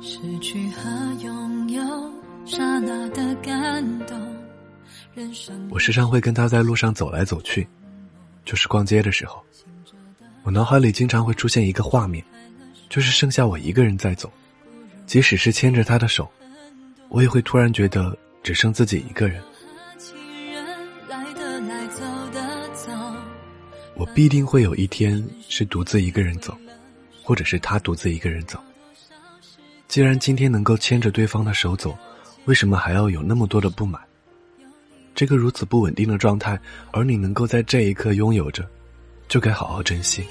失去和拥有，刹那的感动。我时常会跟他在路上走来走去，就是逛街的时候，我脑海里经常会出现一个画面，就是剩下我一个人在走，即使是牵着他的手，我也会突然觉得只剩自己一个人。我必定会有一天是独自一个人走，或者是他独自一个人走。既然今天能够牵着对方的手走，为什么还要有那么多的不满？这个如此不稳定的状态，而你能够在这一刻拥有着，就该好好珍惜。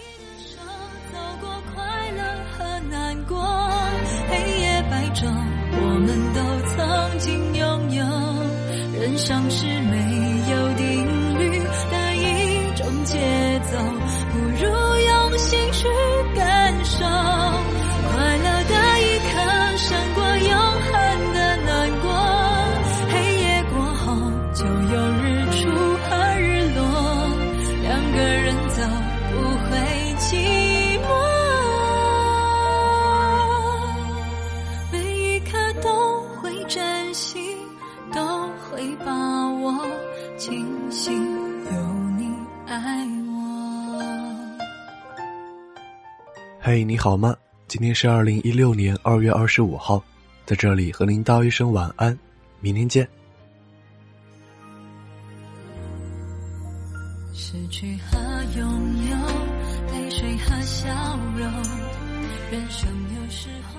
嘿，你好吗？今天是二零一六年二月二十五号，在这里和您道一声晚安，明天见。失去和拥有，泪水和笑容，人生有时候。